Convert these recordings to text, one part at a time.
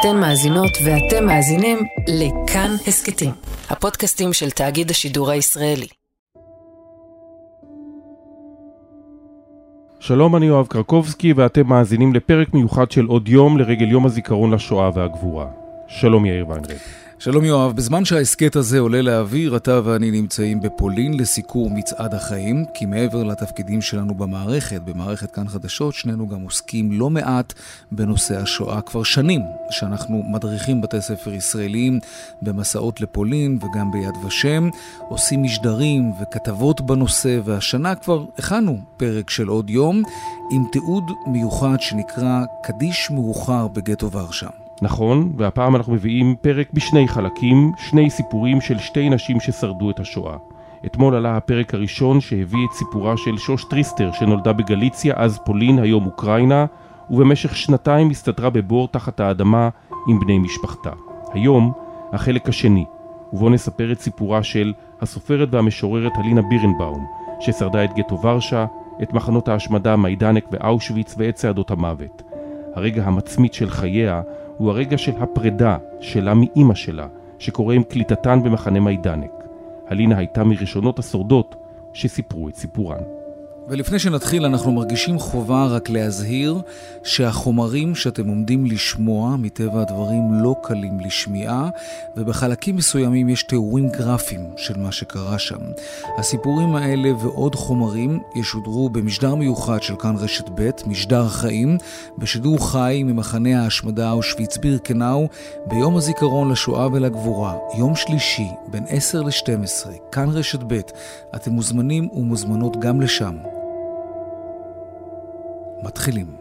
אתן מאזינות ואתם מאזינים לכאן הסכתים, הפודקאסטים של תאגיד השידור הישראלי. שלום, אני יואב קרקובסקי ואתם מאזינים לפרק מיוחד של עוד יום לרגל יום הזיכרון לשואה והגבורה. שלום יאיר ויינרד. שלום יואב, בזמן שההסכת הזה עולה לאוויר, אתה ואני נמצאים בפולין לסיקור מצעד החיים, כי מעבר לתפקידים שלנו במערכת, במערכת כאן חדשות, שנינו גם עוסקים לא מעט בנושא השואה. כבר שנים שאנחנו מדריכים בתי ספר ישראלים במסעות לפולין וגם ביד ושם, עושים משדרים וכתבות בנושא, והשנה כבר הכנו פרק של עוד יום עם תיעוד מיוחד שנקרא קדיש מאוחר בגטו ורשה. נכון, והפעם אנחנו מביאים פרק בשני חלקים, שני סיפורים של שתי נשים ששרדו את השואה. אתמול עלה הפרק הראשון שהביא את סיפורה של שוש טריסטר שנולדה בגליציה, אז פולין, היום אוקראינה, ובמשך שנתיים הסתתרה בבור תחת האדמה עם בני משפחתה. היום, החלק השני, ובו נספר את סיפורה של הסופרת והמשוררת הלינה בירנבאום, ששרדה את גטו ורשה, את מחנות ההשמדה מיידנק ואושוויץ ואת צעדות המוות. הרגע המצמית של חייה הוא הרגע של הפרידה שלה מאימא שלה, שקורה עם קליטתן במחנה מיידנק. הלינה הייתה מראשונות השורדות שסיפרו את סיפורן. ולפני שנתחיל, אנחנו מרגישים חובה רק להזהיר שהחומרים שאתם עומדים לשמוע, מטבע הדברים לא קלים לשמיעה, ובחלקים מסוימים יש תיאורים גרפיים של מה שקרה שם. הסיפורים האלה ועוד חומרים ישודרו במשדר מיוחד של כאן רשת ב', משדר חיים, בשידור חי ממחנה ההשמדה אושוויץ בירקנאו, ביום הזיכרון לשואה ולגבורה, יום שלישי, בין 10 ל-12, כאן רשת ב'. אתם מוזמנים ומוזמנות גם לשם. מתחילים.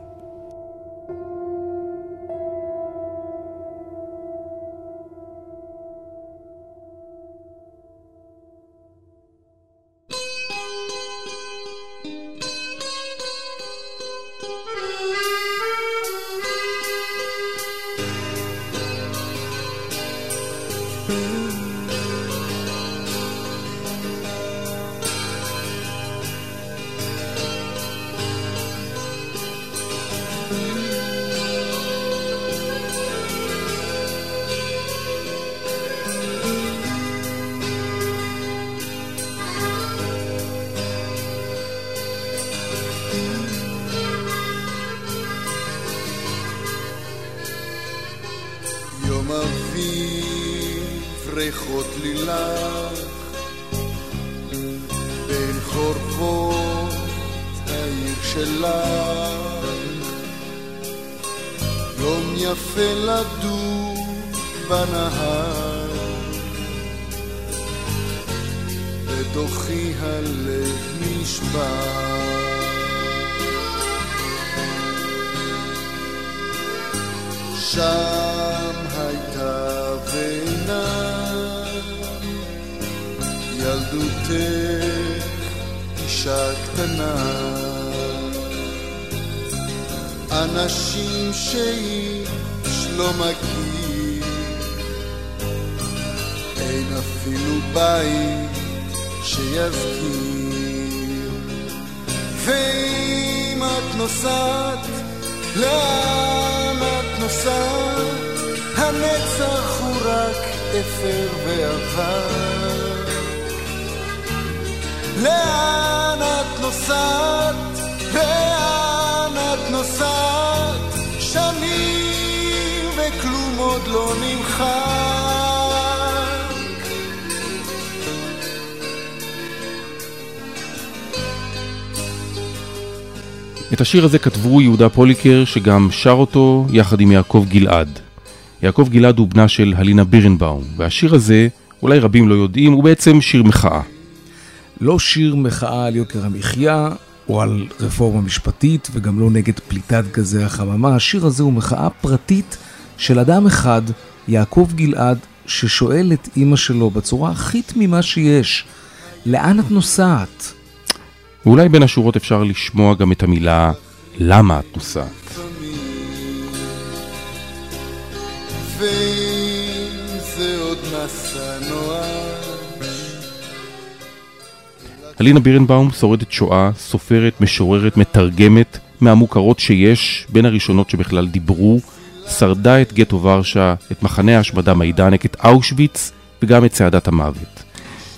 יום יפה לדור בנהר. בתוכי הלב נשבר. שם הייתה בינה ילדותך אישה קטנה אנשים שאיש לא מכיר אין אפילו בית שיזכיר ואם את נוסעת לאן את נוסעת? הנצח הוא רק אפר ועבר. לאן את נוסעת? עוד לא נמחק. את השיר הזה כתבו יהודה פוליקר, שגם שר אותו יחד עם יעקב גלעד. יעקב גלעד הוא בנה של הלינה בירנבאום, והשיר הזה, אולי רבים לא יודעים, הוא בעצם שיר מחאה. לא שיר מחאה על יוקר המחיה, או על רפורמה משפטית, וגם לא נגד פליטת גזי החממה. השיר הזה הוא מחאה פרטית של אדם אחד, יעקב גלעד, ששואל את אימא שלו בצורה הכי תמימה שיש, לאן את נוסעת? ואולי בין השורות אפשר לשמוע גם את המילה למה את נוסעת. הלינה בירנבאום שורדת שואה, סופרת, משוררת, מתרגמת, מהמוכרות שיש, בין הראשונות שבכלל דיברו שרדה את גטו ורשה, את מחנה ההשמדה מיידנק, את אושוויץ וגם את צעדת המוות.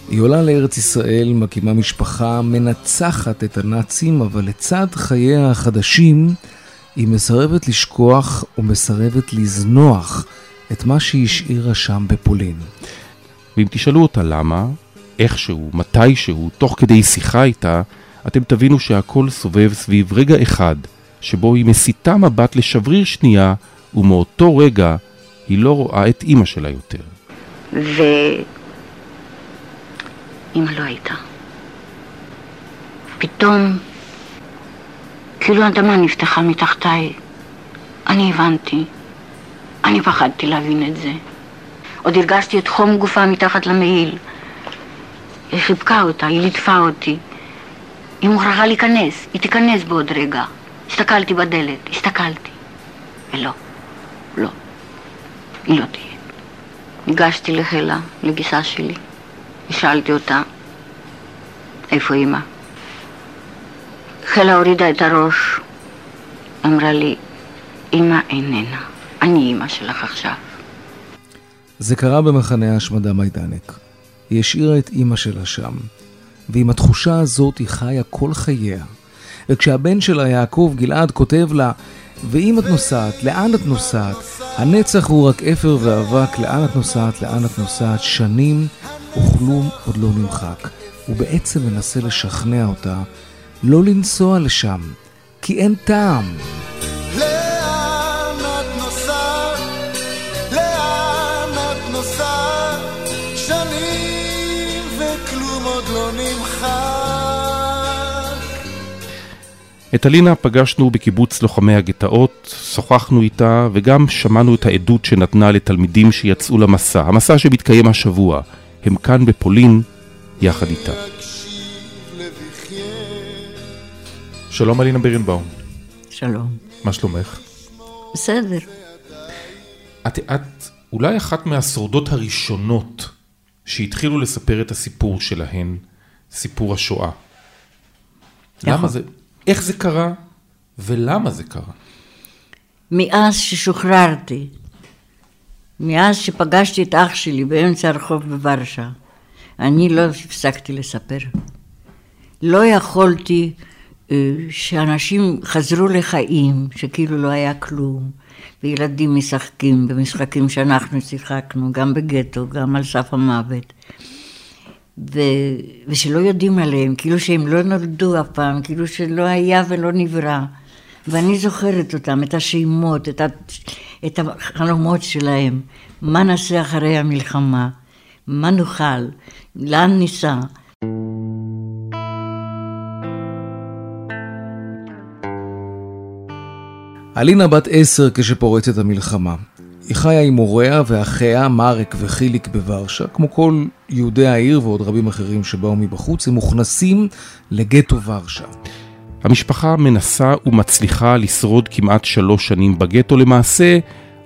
היא עולה לארץ ישראל, מקימה משפחה, מנצחת את הנאצים, אבל לצד חייה החדשים, היא מסרבת לשכוח ומסרבת לזנוח את מה שהיא השאירה שם בפולין. ואם תשאלו אותה למה, איכשהו, מתישהו, תוך כדי שיחה איתה, אתם תבינו שהכל סובב סביב רגע אחד, שבו היא מסיטה מבט לשבריר שנייה, ומאותו רגע היא לא רואה את אימא שלה יותר. ואימא לא הייתה. פתאום, כאילו האדמה נפתחה מתחתיי. אני הבנתי. אני פחדתי להבין את זה. עוד הרגשתי את חום גופה מתחת למעיל. היא חיבקה אותה, היא ליטפה אותי. היא מוכרחה להיכנס, היא תיכנס בעוד רגע. הסתכלתי בדלת, הסתכלתי. ולא, לא, היא לא תהיה. ניגשתי לחלה, לגיסה שלי, ושאלתי אותה, איפה אימא? חלה הורידה את הראש, אמרה לי, אימא איננה, אני אימא שלך עכשיו. זה קרה במחנה ההשמדה מיידנק. היא השאירה את אימא שלה שם, ועם התחושה הזאת היא חיה כל חייה. וכשהבן שלה, יעקב גלעד, כותב לה, ואם את נוסעת, לאן את נוסעת? הנצח הוא רק אפר ואבק, לאן את נוסעת, לאן את נוסעת? שנים וכלום עוד לא נמחק. הוא בעצם מנסה לשכנע אותה לא לנסוע לשם, כי אין טעם. את אלינה פגשנו בקיבוץ לוחמי הגטאות, שוחחנו איתה וגם שמענו את העדות שנתנה לתלמידים שיצאו למסע, המסע שמתקיים השבוע. הם כאן בפולין יחד איתה. שלום אלינה בירנבאום. שלום. מה שלומך? בסדר. את, את אולי אחת מהשורדות הראשונות שהתחילו לספר את הסיפור שלהן, סיפור השואה. למה נכון. זה, איך זה קרה ולמה זה קרה? מאז ששוחררתי, מאז שפגשתי את אח שלי באמצע הרחוב בוורשה, אני לא הפסקתי לספר. לא יכולתי אה, שאנשים חזרו לחיים, שכאילו לא היה כלום, וילדים משחקים במשחקים שאנחנו שיחקנו, גם בגטו, גם על סף המוות. ו... ושלא יודעים עליהם, כאילו שהם לא נולדו אף פעם, כאילו שלא היה ולא נברא. ואני זוכרת אותם, את השמות, את, ה... את החלומות שלהם. מה נעשה אחרי המלחמה? מה נאכל? לאן ניסע? אלינה בת עשר כשפורצת המלחמה. היא חיה עם הוריה ואחיה, מרק וחיליק בוורשה. כמו כל יהודי העיר ועוד רבים אחרים שבאו מבחוץ, הם מוכנסים לגטו ורשה. המשפחה מנסה ומצליחה לשרוד כמעט שלוש שנים בגטו, למעשה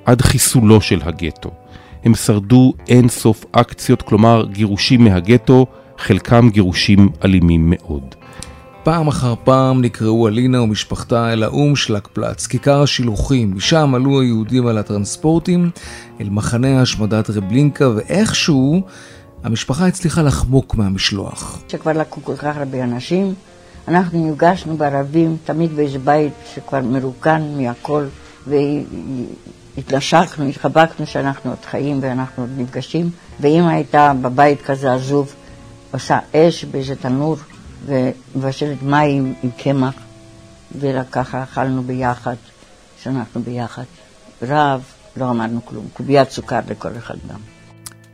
עד חיסולו של הגטו. הם שרדו אין סוף אקציות, כלומר גירושים מהגטו, חלקם גירושים אלימים מאוד. פעם אחר פעם נקראו אלינה ומשפחתה אל האום שלקפלץ, כיכר השילוחים. משם עלו היהודים על הטרנספורטים אל מחנה השמדת רבלינקה, ואיכשהו המשפחה הצליחה לחמוק מהמשלוח. שכבר לקחו כל כך הרבה אנשים, אנחנו נפגשנו בערבים, תמיד באיזה בית שכבר מרוקן מהכל, והתנשקנו, התחבקנו שאנחנו עוד חיים ואנחנו עוד נפגשים, ואמא הייתה בבית כזה עזוב, עושה אש באיזה תנור. ומבשלת מים עם קמח, וככה אכלנו ביחד, שאנחנו ביחד. רב, לא אמרנו כלום, קוביית סוכר לכל אחד גם.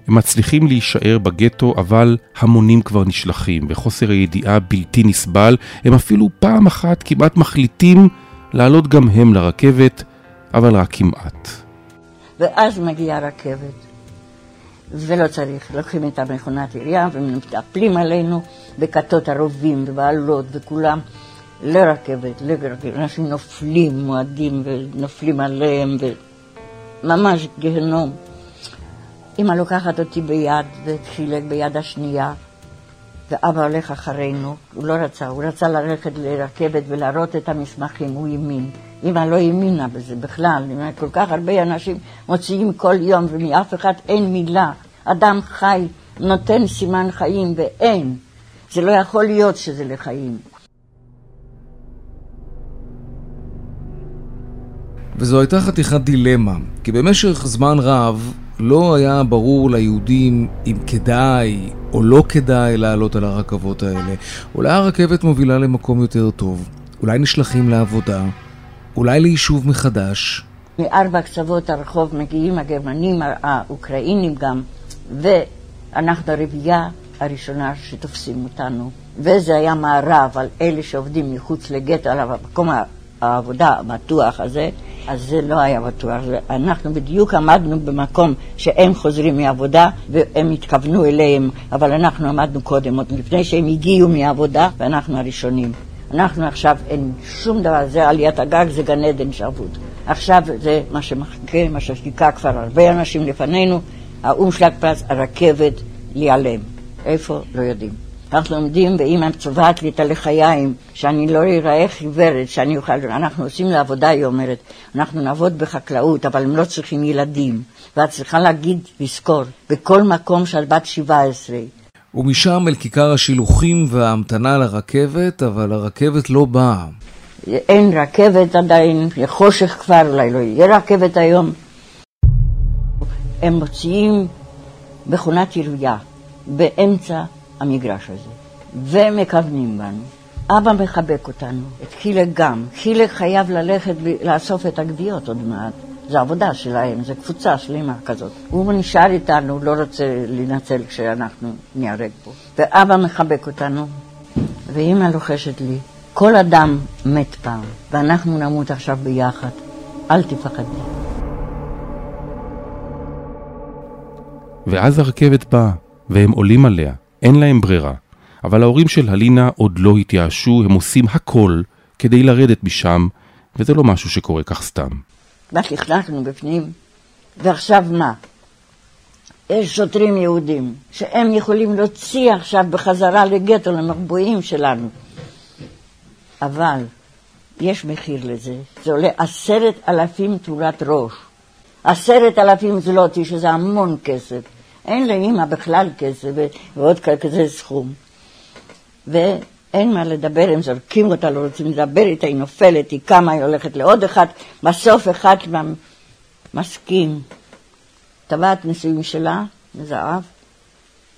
הם מצליחים להישאר בגטו, אבל המונים כבר נשלחים, וחוסר הידיעה בלתי נסבל. הם אפילו פעם אחת כמעט מחליטים לעלות גם הם לרכבת, אבל רק כמעט. ואז מגיעה רכבת, ולא צריך, לוקחים את המכונת עירייה ומטפלים עלינו בכתות הרובים ובעלות וכולם לרכבת, לרכבת, אנשים נופלים, מועדים ונופלים עליהם, וממש גיהנום. אמא לוקחת אותי ביד וחילק ביד השנייה, ואבא הולך אחרינו, הוא לא רצה, הוא רצה ללכת לרכבת ולהראות את המסמכים, הוא האמין. אמא לא האמינה בזה בכלל, כל כך הרבה אנשים מוציאים כל יום ומאף אחד אין מילה. אדם חי נותן סימן חיים ואין. זה לא יכול להיות שזה לחיים. וזו הייתה חתיכת דילמה, כי במשך זמן רב לא היה ברור ליהודים אם כדאי או לא כדאי לעלות על הרכבות האלה. אולי הרכבת מובילה למקום יותר טוב, אולי נשלחים לעבודה, אולי ליישוב מחדש. מארבע קצוות הרחוב מגיעים הגרמנים, האוקראינים גם, ואנחנו הרביעייה הראשונה שתופסים אותנו. וזה היה מערב על אלה שעובדים מחוץ לגטו, על המקום העבודה הבטוח הזה, אז זה לא היה בטוח. אנחנו בדיוק עמדנו במקום שהם חוזרים מעבודה והם התכוונו אליהם, אבל אנחנו עמדנו קודם, עוד לפני שהם הגיעו מעבודה, ואנחנו הראשונים. אנחנו עכשיו, אין שום דבר, זה עליית הגג, זה גן עדן שרבוד. עכשיו זה מה שמחכה, מה שחיכה כבר הרבה אנשים לפנינו, האו"ם שלג פרס, הרכבת להיעלם. איפה? לא יודעים. אנחנו עומדים ואימא צובעת לי את הלחיים, שאני לא אראה חיוורת, שאני אוכל... אנחנו עושים לעבודה, היא אומרת. אנחנו נעבוד בחקלאות, אבל הם לא צריכים ילדים. ואת צריכה להגיד, לזכור, בכל מקום שאת בת 17. ומשם אל כיכר השילוחים וההמתנה לרכבת, אבל הרכבת לא באה. אין רכבת עדיין, חושך כבר, אולי לא יהיה רכבת היום. הם מוציאים מכונת עירייה באמצע המגרש הזה, ומכוונים בנו. אבא מחבק אותנו, את חילק גם. חילק חייב ללכת ולאסוף את הגוויות עוד מעט. זו עבודה שלהם, זו קבוצה שלמה כזאת. הוא נשאר איתנו, לא רוצה לנצל כשאנחנו ניהרג פה. ואבא מחבק אותנו, ואימא לוחשת לי, כל אדם מת פעם, ואנחנו נמות עכשיו ביחד. אל תפחדי. ואז הרכבת באה, והם עולים עליה. אין להם ברירה. אבל ההורים של הלינה עוד לא התייאשו, הם עושים הכל כדי לרדת משם, וזה לא משהו שקורה כך סתם. רק נכנסנו בפנים, ועכשיו מה? יש שוטרים יהודים שהם יכולים להוציא עכשיו בחזרה לגטו למחבואים שלנו. אבל יש מחיר לזה, זה עולה עשרת אלפים תמורת ראש. עשרת אלפים זלוטי, שזה המון כסף. אין לאימא בכלל כסף ועוד כזה סכום. ואין מה לדבר, הם זורקים אותה, לא רוצים לדבר איתה, היא נופלת, היא קמה, היא הולכת לעוד אחד, בסוף אחד מסכים. טבעת נישואים שלה, מזהב,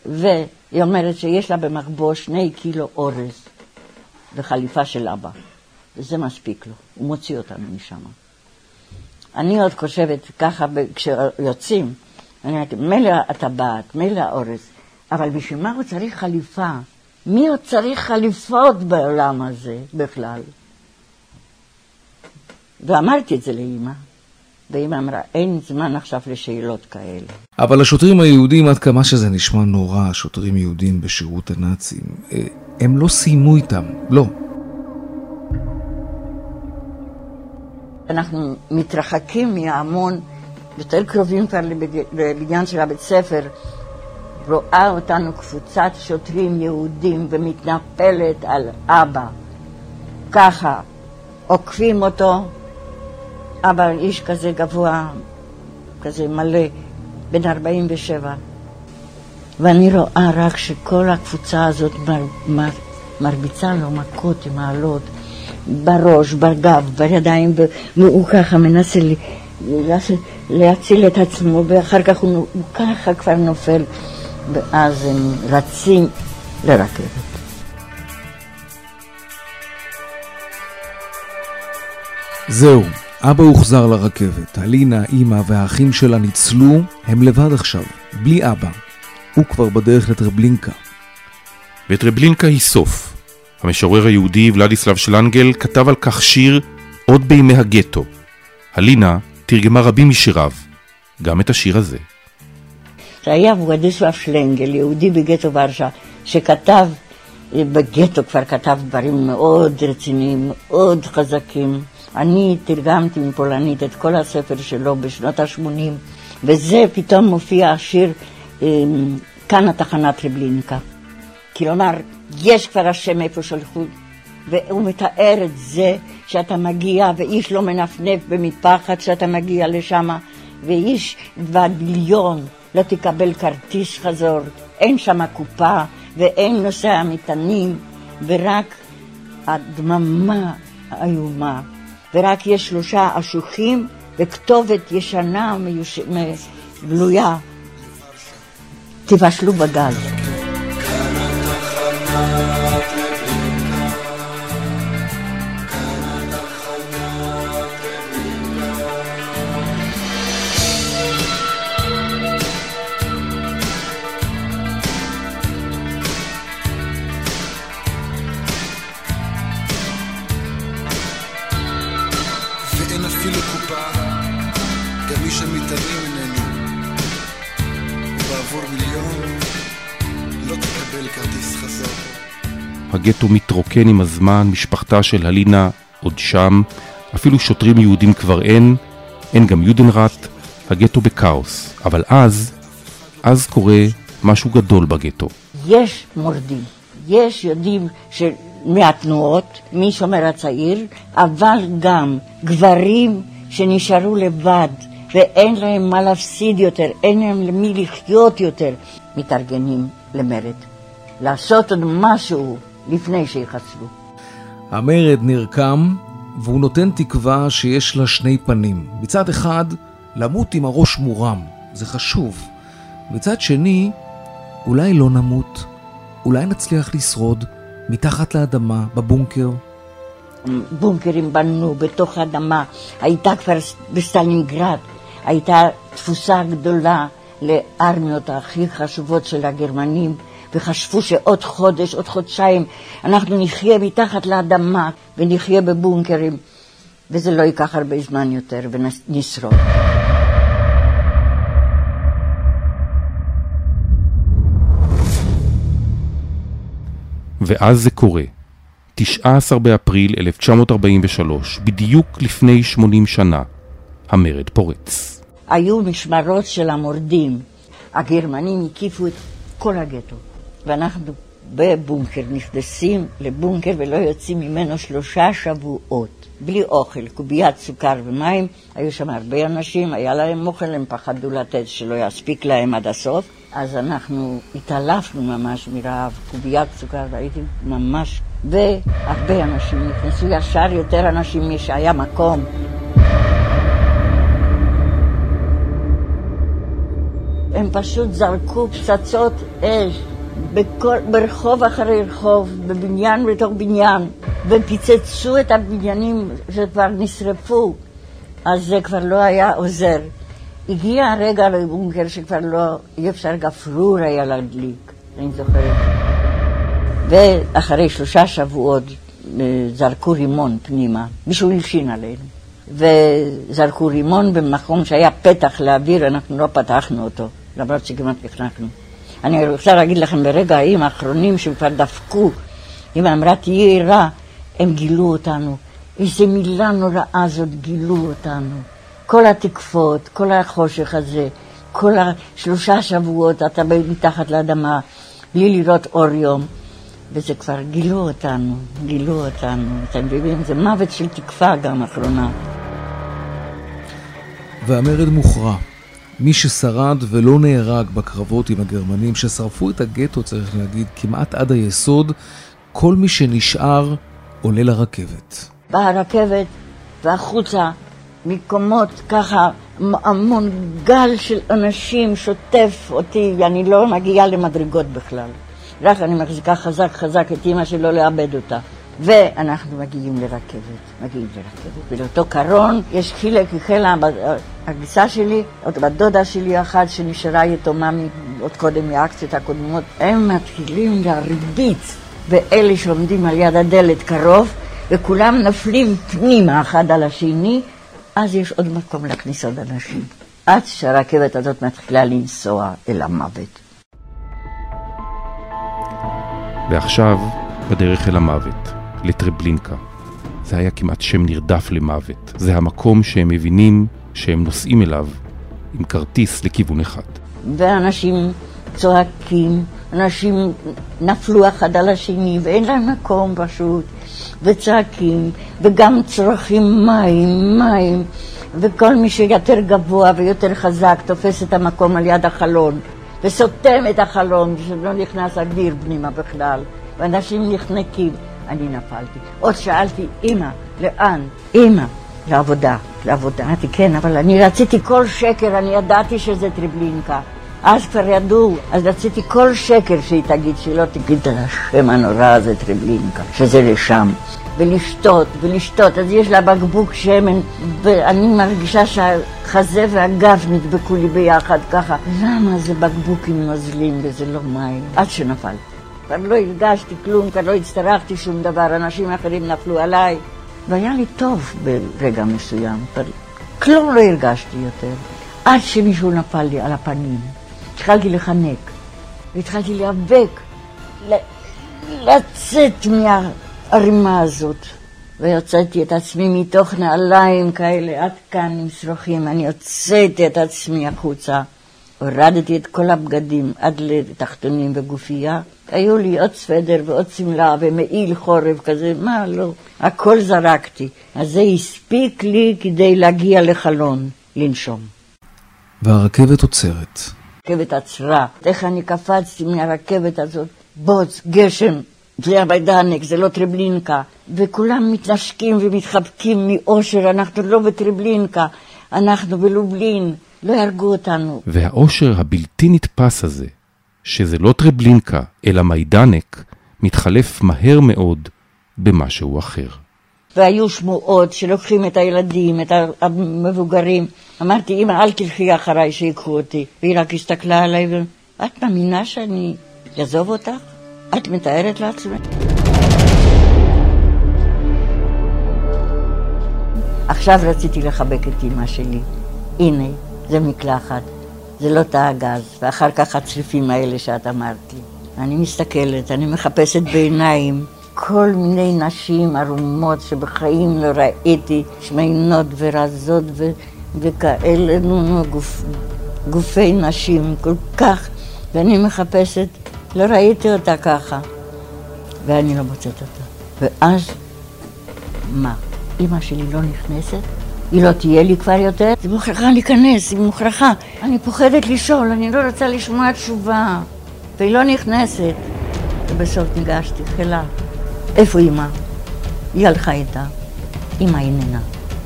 והיא אומרת שיש לה במחבוא שני קילו אורז וחליפה של אבא, וזה מספיק לו, הוא מוציא אותנו משם. אני עוד חושבת ככה, כשיוצאים, אני אומרת, מילא הטבעת, מילא האורז, אבל בשביל מה הוא צריך חליפה? מי עוד צריך חליפות בעולם הזה בכלל? ואמרתי את זה לאימא, ואימא אמרה, אין זמן עכשיו לשאלות כאלה. אבל השוטרים היהודים, עד כמה שזה נשמע נורא, שוטרים יהודים בשירות הנאצים, אה, הם לא סיימו איתם, לא. אנחנו מתרחקים מההמון יותר קרובים כבר לבניין של הבית ספר, רואה אותנו קבוצת שוטרים יהודים ומתנפלת על אבא. ככה, עוקפים אותו, אבא איש כזה גבוה, כזה מלא, בן 47. ואני רואה רק שכל הקבוצה הזאת מר, מר, מרביצה לו מכות עם העלות בראש, בגב, בידיים, והוא ככה מנסה להציל את עצמו, ואחר כך הוא, הוא ככה כבר נופל, ואז הם רצים לרכבת. זהו, אבא הוחזר לרכבת, הלינה, אימא והאחים שלה ניצלו, הם לבד עכשיו, בלי אבא. הוא כבר בדרך לטרבלינקה. וטרבלינקה היא סוף. המשורר היהודי ולדיסלב שלנגל כתב על כך שיר עוד בימי הגטו. הלינה תרגמה רבים משיריו, גם את השיר הזה. זה היה וולדיסלב שלנגל, יהודי בגטו ורשה, שכתב, בגטו כבר כתב דברים מאוד רציניים, מאוד חזקים. אני תרגמתי מפולנית את כל הספר שלו בשנות ה-80, וזה פתאום מופיע השיר אמ, כאן התחנת לבלינקה. כלומר, יש כבר השם איפה שלחו, והוא מתאר את זה שאתה מגיע ואיש לא מנפנף במטפחת שאתה מגיע לשם, ואיש בדיליון לא תקבל כרטיס חזור, אין שם קופה ואין נושא המטענים, ורק הדממה איומה, ורק יש שלושה אשוחים וכתובת ישנה גלויה. תבשלו בגז. הגטו מתרוקן עם הזמן, משפחתה של הלינה עוד שם, אפילו שוטרים יהודים כבר אין, אין גם יודנראט, הגטו בכאוס. אבל אז, אז קורה משהו גדול בגטו. יש מורדים, יש יודעים של... מהתנועות, משומר הצעיר, אבל גם גברים שנשארו לבד ואין להם מה להפסיד יותר, אין להם למי לחיות יותר, מתארגנים למרד. לעשות עוד משהו לפני שיחסלו. המרד נרקם, והוא נותן תקווה שיש לה שני פנים. מצד אחד, למות עם הראש מורם, זה חשוב. מצד שני, אולי לא נמות, אולי נצליח לשרוד מתחת לאדמה, בבונקר. בונקרים בנו בתוך האדמה, הייתה כבר סטלינגרד, הייתה תפוסה גדולה לארמיות הכי חשובות של הגרמנים. וחשבו שעוד חודש, עוד חודשיים, אנחנו נחיה מתחת לאדמה ונחיה בבונקרים, וזה לא ייקח הרבה זמן יותר ונשרוד. ואז זה קורה. 19 באפריל 1943, בדיוק לפני 80 שנה, המרד פורץ. היו משמרות של המורדים. הגרמנים הקיפו את כל הגטו. ואנחנו בבונקר נכנסים לבונקר ולא יוצאים ממנו שלושה שבועות, בלי אוכל, קוביית סוכר ומים. היו שם הרבה אנשים, היה להם אוכל, הם פחדו לתת שלא יספיק להם עד הסוף. אז אנחנו התעלפנו ממש מרעב, קוביית סוכר, והייתי ממש... והרבה אנשים נכנסו ישר, יותר אנשים משהיה מקום. הם פשוט זרקו פצצות אש בכל, ברחוב אחרי רחוב, בבניין בתוך בניין, ופיצצו את הבניינים שכבר נשרפו, אז זה כבר לא היה עוזר. הגיע הרגע לבונקר שכבר לא, אי אפשר גפרור היה להדליק, אני זוכרת. ואחרי שלושה שבועות אה, זרקו רימון פנימה, מישהו הלשין עלינו. וזרקו רימון במקום שהיה פתח לאוויר, אנחנו לא פתחנו אותו, למרות שכמעט נכנסנו. אני רוצה להגיד לכם, ברגעים האחרונים שהם כבר דפקו, אם אמרה תהיה ערה, הם גילו אותנו. איזה מילה נוראה זאת גילו אותנו. כל התקפות, כל החושך הזה, כל השלושה שבועות אתה מתחת לאדמה, בלי לראות אור יום. וזה כבר גילו אותנו, גילו אותנו. אתם מבינים? זה מוות של תקווה גם אחרונה. והמרד מוכרע. מי ששרד ולא נהרג בקרבות עם הגרמנים, ששרפו את הגטו, צריך להגיד, כמעט עד היסוד, כל מי שנשאר עולה לרכבת. באה הרכבת והחוצה, מקומות ככה, המון גל של אנשים שוטף אותי, אני לא מגיעה למדרגות בכלל. רק אני מחזיקה חזק חזק את אימא שלא לאבד אותה. ואנחנו מגיעים לרכבת, מגיעים לרכבת. ולאותו קרון יש חילק, החלה הגיסה שלי, עוד בת דודה שלי אחת שנשארה יתומה עוד קודם מהאקציות הקודמות, הם מתחילים להרביץ באלה שעומדים על יד הדלת קרוב, וכולם נפלים פנימה אחד על השני, אז יש עוד מקום להכניס עוד אנשים. עד שהרכבת הזאת מתחילה לנסוע אל המוות. ועכשיו, בדרך אל המוות. לטרבלינקה. זה היה כמעט שם נרדף למוות. זה המקום שהם מבינים שהם נוסעים אליו עם כרטיס לכיוון אחד. ואנשים צועקים אנשים נפלו אחד על השני ואין להם מקום פשוט, וצועקים, וגם צורכים מים, מים, וכל מי שיותר גבוה ויותר חזק תופס את המקום על יד החלון, וסותם את החלון, שלא נכנס אוויר פנימה בכלל, ואנשים נחנקים. אני נפלתי. עוד שאלתי, אמא, לאן? אמא, לעבודה, לעבודה. אמרתי, כן, אבל אני רציתי כל שקר, אני ידעתי שזה טריבלינקה. אז כבר ידעו, אז רציתי כל שקר שהיא תגיד, שהיא לא תגיד את השם הנורא הזה, טריבלינקה, שזה לשם. ולשתות, ולשתות, אז יש לה בקבוק שמן, ואני מרגישה שהחזה והגב נדבקו לי ביחד ככה. למה זה בקבוקים נוזלים וזה לא מים? עד שנפלתי. כבר לא הרגשתי כלום, כבר לא הצטרכתי שום דבר, אנשים אחרים נפלו עליי. והיה לי טוב ברגע מסוים, אבל כלום לא הרגשתי יותר. עד שמישהו נפל לי על הפנים. התחלתי לחנק, והתחלתי להיאבק, לצאת מהערימה הזאת. ויוצאתי את עצמי מתוך נעליים כאלה, עד כאן עם שרוכים, אני הוצאתי את עצמי החוצה. הורדתי את כל הבגדים עד לתחתונים וגופייה. היו לי עוד סוודר ועוד שמלה ומעיל חורף כזה, מה לא, הכל זרקתי. אז זה הספיק לי כדי להגיע לחלון, לנשום. והרכבת עוצרת. הרכבת עצרה. איך אני קפצתי מהרכבת הזאת, בוץ, גשם, זה מיידנק, זה לא טריבלינקה. וכולם מתנשקים ומתחבקים מאושר, אנחנו לא בטריבלינקה, אנחנו בלובלין. לא יהרגו אותנו. והאושר הבלתי נתפס הזה, שזה לא טרבלינקה, אלא מיידנק, מתחלף מהר מאוד במשהו אחר. והיו שמועות שלוקחים את הילדים, את המבוגרים. אמרתי, אמא, אל תלכי אחריי שיקחו אותי. והיא רק הסתכלה עליי ו... את מאמינה שאני אעזוב אותך? את מתארת לעצמך? עכשיו רציתי לחבק את אמא שלי. הנה, זה מקלחת, זה לא תא הגז, ואחר כך הצריפים האלה שאת אמרת לי. אני מסתכלת, אני מחפשת בעיניים כל מיני נשים ערומות שבחיים לא ראיתי, שמנות ורזות ו- וכאלה, נו, נו, גוף, גופי נשים כל כך, ואני מחפשת, לא ראיתי אותה ככה, ואני לא מוצאת אותה. ואז, מה, אימא שלי לא נכנסת? היא לא תהיה לי כבר יותר, היא מוכרחה להיכנס, היא מוכרחה. אני פוחדת לשאול, אני לא רוצה לשמוע תשובה, והיא לא נכנסת. ובסוף ניגשתי, חילה, איפה אימא? היא הלכה איתה. אימא איננה,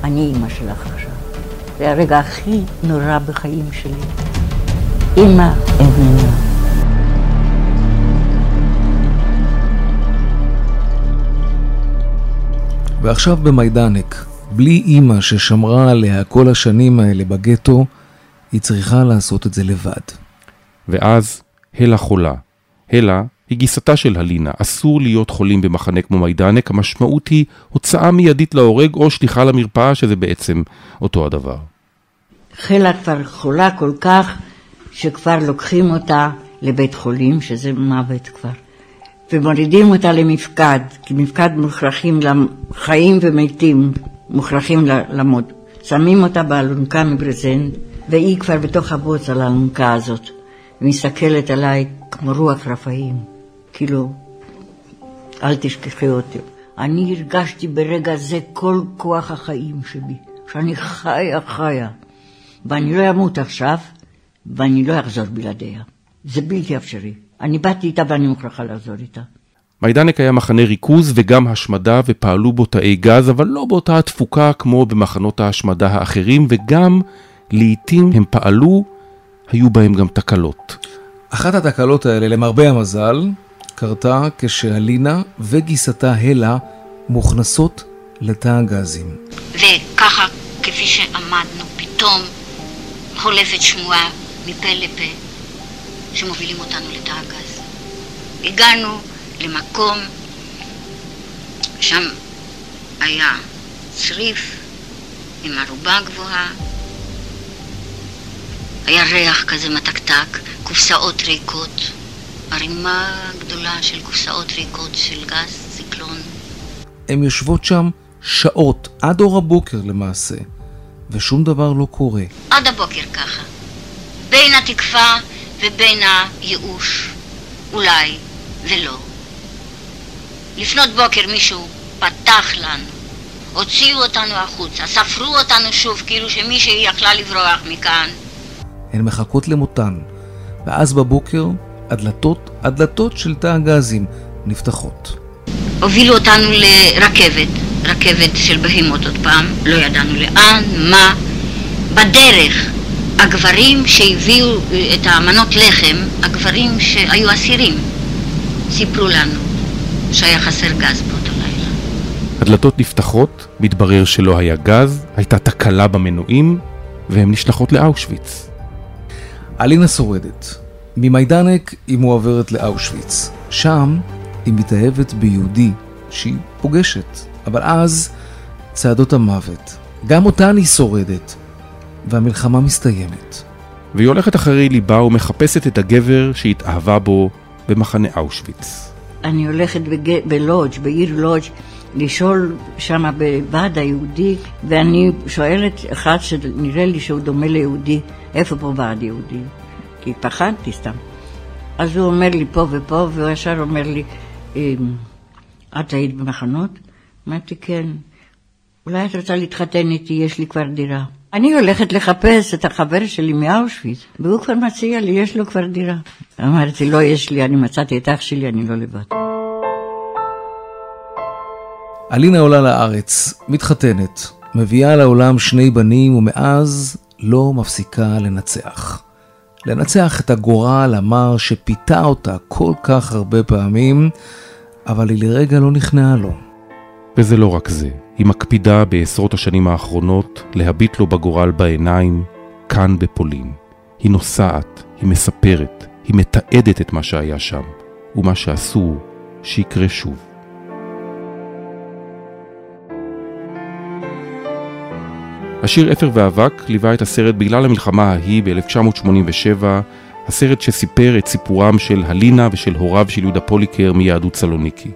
אני אימא שלך עכשיו. זה הרגע הכי נורא בחיים שלי. אימא איננה. ועכשיו במיידנק, בלי אימא ששמרה עליה כל השנים האלה בגטו, היא צריכה לעשות את זה לבד. ואז הלה חולה. הלה היא גיסתה של הלינה, אסור להיות חולים במחנה כמו מיידנק, המשמעות היא הוצאה מיידית להורג או שליחה למרפאה, שזה בעצם אותו הדבר. חלה כבר חולה כל כך, שכבר לוקחים אותה לבית חולים, שזה מוות כבר. ומורידים אותה למפקד, כי מפקד מוכרחים לחיים ומתים, מוכרחים למות. שמים אותה באלונקה מברזנט, והיא כבר בתוך הבוץ על האלונקה הזאת. ומסתכלת עליי כמו רוח רפאים, כאילו, אל תשכחי אותי. אני הרגשתי ברגע זה כל כוח החיים שלי, שאני חיה חיה, ואני לא אמות עכשיו, ואני לא אחזור בלעדיה. זה בלתי אפשרי. אני באתי איתה ואני מוכרחה לחזור איתה. מיידנק היה מחנה ריכוז וגם השמדה ופעלו בו תאי גז, אבל לא באותה התפוקה כמו במחנות ההשמדה האחרים, וגם לעתים הם פעלו, היו בהם גם תקלות. אחת התקלות האלה, למרבה המזל, קרתה כשאלינה וגיסתה הלה מוכנסות לתא הגזים. וככה, כפי שעמדנו, פתאום חולפת שמועה מפה לפה שמובילים אותנו לתא הגז. הגענו למקום, שם היה צריף עם ערובה גבוהה, היה ריח כזה מתקתק, קופסאות ריקות, ערימה גדולה של קופסאות ריקות של גז, ציקלון. הן יושבות שם שעות, עד אור הבוקר למעשה, ושום דבר לא קורה. עד הבוקר ככה. בין התקווה ובין הייאוש. אולי, ולא. לפנות בוקר מישהו פתח לנו, הוציאו אותנו החוצה, ספרו אותנו שוב כאילו שמישהי יכלה לברוח מכאן. הן מחכות למותן, ואז בבוקר הדלתות, הדלתות של תא הגזים נפתחות. הובילו אותנו לרכבת, רכבת של בהימות עוד פעם, לא ידענו לאן, מה. בדרך, הגברים שהביאו את המנות לחם, הגברים שהיו אסירים, סיפרו לנו שהיה חסר גז באותו לילה. הדלתות נפתחות, מתברר שלא היה גז, הייתה תקלה במנועים, והן נשלחות לאושוויץ. אלינה שורדת. ממיידנק היא מועברת לאושוויץ. שם היא מתאהבת ביהודי שהיא פוגשת, אבל אז צעדות המוות. גם אותן היא שורדת, והמלחמה מסתיימת. והיא הולכת אחרי ליבה ומחפשת את הגבר שהתאהבה בו במחנה אושוויץ. אני הולכת בג... בלודג', בעיר לודג', לשאול שם בוועד היהודי, ואני שואלת אחד שנראה לי שהוא דומה ליהודי, איפה פה ועד יהודי? כי פחדתי סתם. אז הוא אומר לי פה ופה, והוא ישר אומר לי, "אמ, את היית במחנות? אמרתי, כן. אולי את רוצה להתחתן איתי, יש לי כבר דירה. אני הולכת לחפש את החבר שלי מאושוויץ, והוא כבר מציע לי, יש לו כבר דירה. אמרתי, לא, יש לי, אני מצאתי את אח שלי, אני לא לבד. אלינה עולה לארץ, מתחתנת, מביאה לעולם שני בנים, ומאז לא מפסיקה לנצח. לנצח את הגורל המר שפיתה אותה כל כך הרבה פעמים, אבל היא לרגע לא נכנעה לו. וזה לא רק זה, היא מקפידה בעשרות השנים האחרונות להביט לו בגורל בעיניים, כאן בפולין. היא נוסעת, היא מספרת, היא מתעדת את מה שהיה שם, ומה שאסור שיקרה שוב. השיר אפר ואבק ליווה את הסרט בגלל המלחמה ההיא ב-1987, הסרט שסיפר את סיפורם של הלינה ושל הוריו של יהודה פוליקר מיהדות סלוניקי.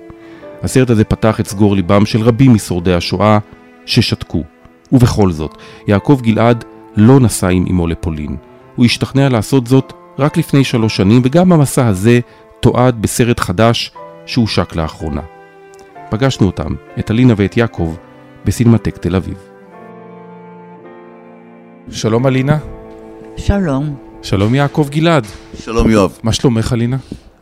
הסרט הזה פתח את סגור ליבם של רבים משורדי השואה ששתקו. ובכל זאת, יעקב גלעד לא נסע עם אמו לפולין. הוא השתכנע לעשות זאת רק לפני שלוש שנים, וגם המסע הזה תועד בסרט חדש שהושק לאחרונה. פגשנו אותם, את אלינה ואת יעקב, בסינמטק תל אביב. שלום אלינה. שלום. שלום יעקב גלעד. שלום יואב. מה שלומך אלינה?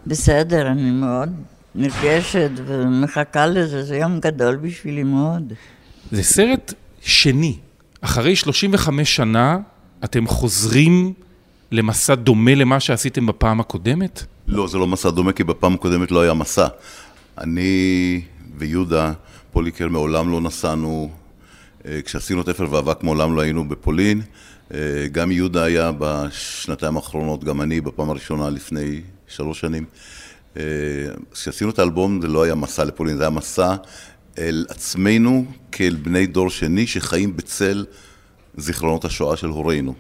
בסדר, אני מאוד נרגשת ומחכה לזה, זה יום גדול בשבילי מאוד. זה סרט שני. אחרי 35 שנה אתם חוזרים למסע דומה למה שעשיתם בפעם הקודמת? לא, זה לא מסע דומה, כי בפעם הקודמת לא היה מסע. אני ויהודה פוליקר מעולם לא נסענו, אה, כשעשינו את אפר ואבק מעולם לא היינו בפולין. אה, גם יהודה היה בשנתיים האחרונות, גם אני בפעם הראשונה לפני שלוש שנים. כשעשינו את האלבום זה לא היה מסע לפולין, זה היה מסע אל עצמנו כאל בני דור שני שחיים בצל זיכרונות השואה של הורינו.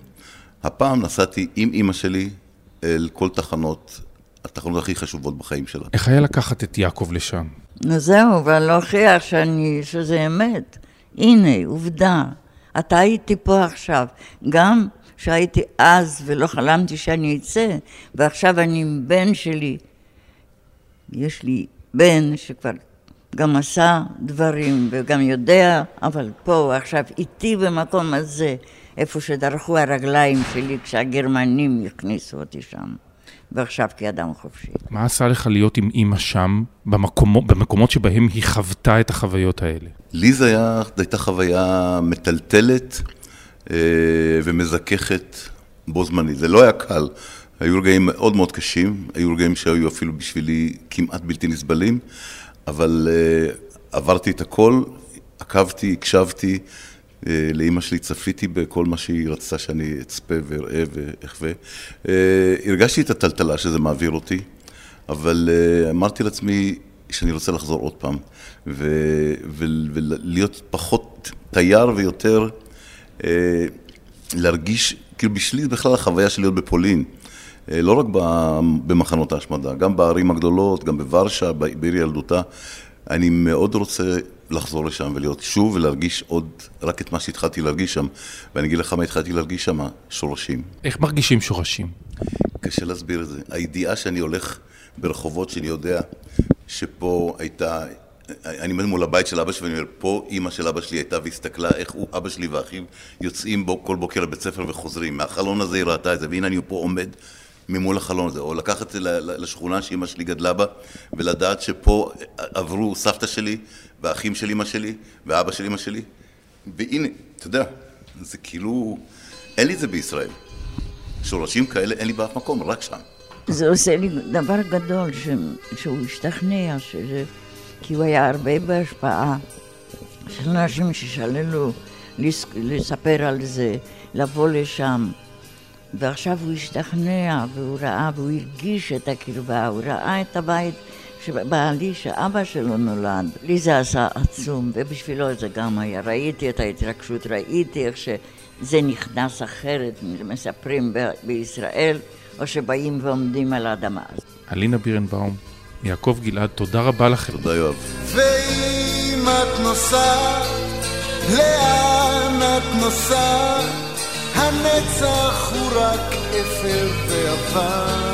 הפעם נסעתי עם אימא שלי אל כל תחנות, התחנות הכי חשובות בחיים שלה. איך היה לקחת את יעקב לשם? נו זהו, ולהוכיח שאני, שזה אמת. הנה, עובדה. אתה הייתי פה עכשיו. גם שהייתי אז ולא חלמתי שאני אצא, ועכשיו אני עם בן שלי. יש לי בן שכבר גם עשה דברים וגם יודע, אבל פה עכשיו איתי במקום הזה, איפה שדרכו הרגליים שלי כשהגרמנים הכניסו אותי שם. ועכשיו כאדם חופשי. מה עשה לך להיות עם אימא שם, במקומות, במקומות שבהם היא חוותה את החוויות האלה? לי זו הייתה חוויה מטלטלת אה, ומזככת בו זמנית. זה לא היה קל. היו רגעים מאוד מאוד קשים, היו רגעים שהיו אפילו בשבילי כמעט בלתי נסבלים, אבל אה, עברתי את הכל, עקבתי, הקשבתי, אה, לאימא שלי צפיתי בכל מה שהיא רצתה שאני אצפה ואראה ואחווה. אה, הרגשתי את הטלטלה שזה מעביר אותי, אבל אה, אמרתי לעצמי שאני רוצה לחזור עוד פעם, ו- ו- ולהיות פחות תייר ויותר להרגיש, כאילו בשבילי זה בכלל החוויה של להיות בפולין. לא רק במחנות ההשמדה, גם בערים הגדולות, גם בוורשה, בעיר ילדותה. אני מאוד רוצה לחזור לשם ולהיות שוב ולהרגיש עוד רק את מה שהתחלתי להרגיש שם. ואני אגיד לך מה התחלתי להרגיש שם, שורשים. איך מרגישים שורשים? קשה להסביר את זה. הידיעה שאני הולך ברחובות שאני יודע שפה הייתה, אני עומד מול הבית של אבא שלי ואני אומר, פה אימא של אבא שלי הייתה והסתכלה איך הוא, אבא שלי ואחיו יוצאים בו כל בוקר לבית ספר וחוזרים. מהחלון הזה היא ראתה את זה, והנה אני פה עומד ממול החלון הזה. או לקחת לשכונה שאימא שלי גדלה בה, ולדעת שפה עברו סבתא שלי והאחים של אימא שלי ואבא של אימא שלי. והנה, אתה יודע, זה כאילו, אין לי את זה בישראל. שורשים כאלה אין לי באף מקום, רק שם. זה עושה לי דבר גדול ש... שהוא השתכנע, שזה... כי הוא היה הרבה בהשפעה של אנשים ששללו לס... לספר על זה, לבוא לשם. ועכשיו הוא השתכנע, והוא ראה, והוא הרגיש את הקרבה, הוא ראה את הבית שבעלי, שאבא שלו נולד. לי זה עשה עצום, ובשבילו זה גם היה. ראיתי את ההתרגשות, ראיתי איך שזה נכנס אחרת, מספרים בישראל. או שבאים ועומדים על האדמה. אלינה בירנבאום, יעקב גלעד, תודה רבה לכם. תודה יואב. ואם את נוסעת, לאן את נוסעת? הנצח הוא רק אפר ועבר.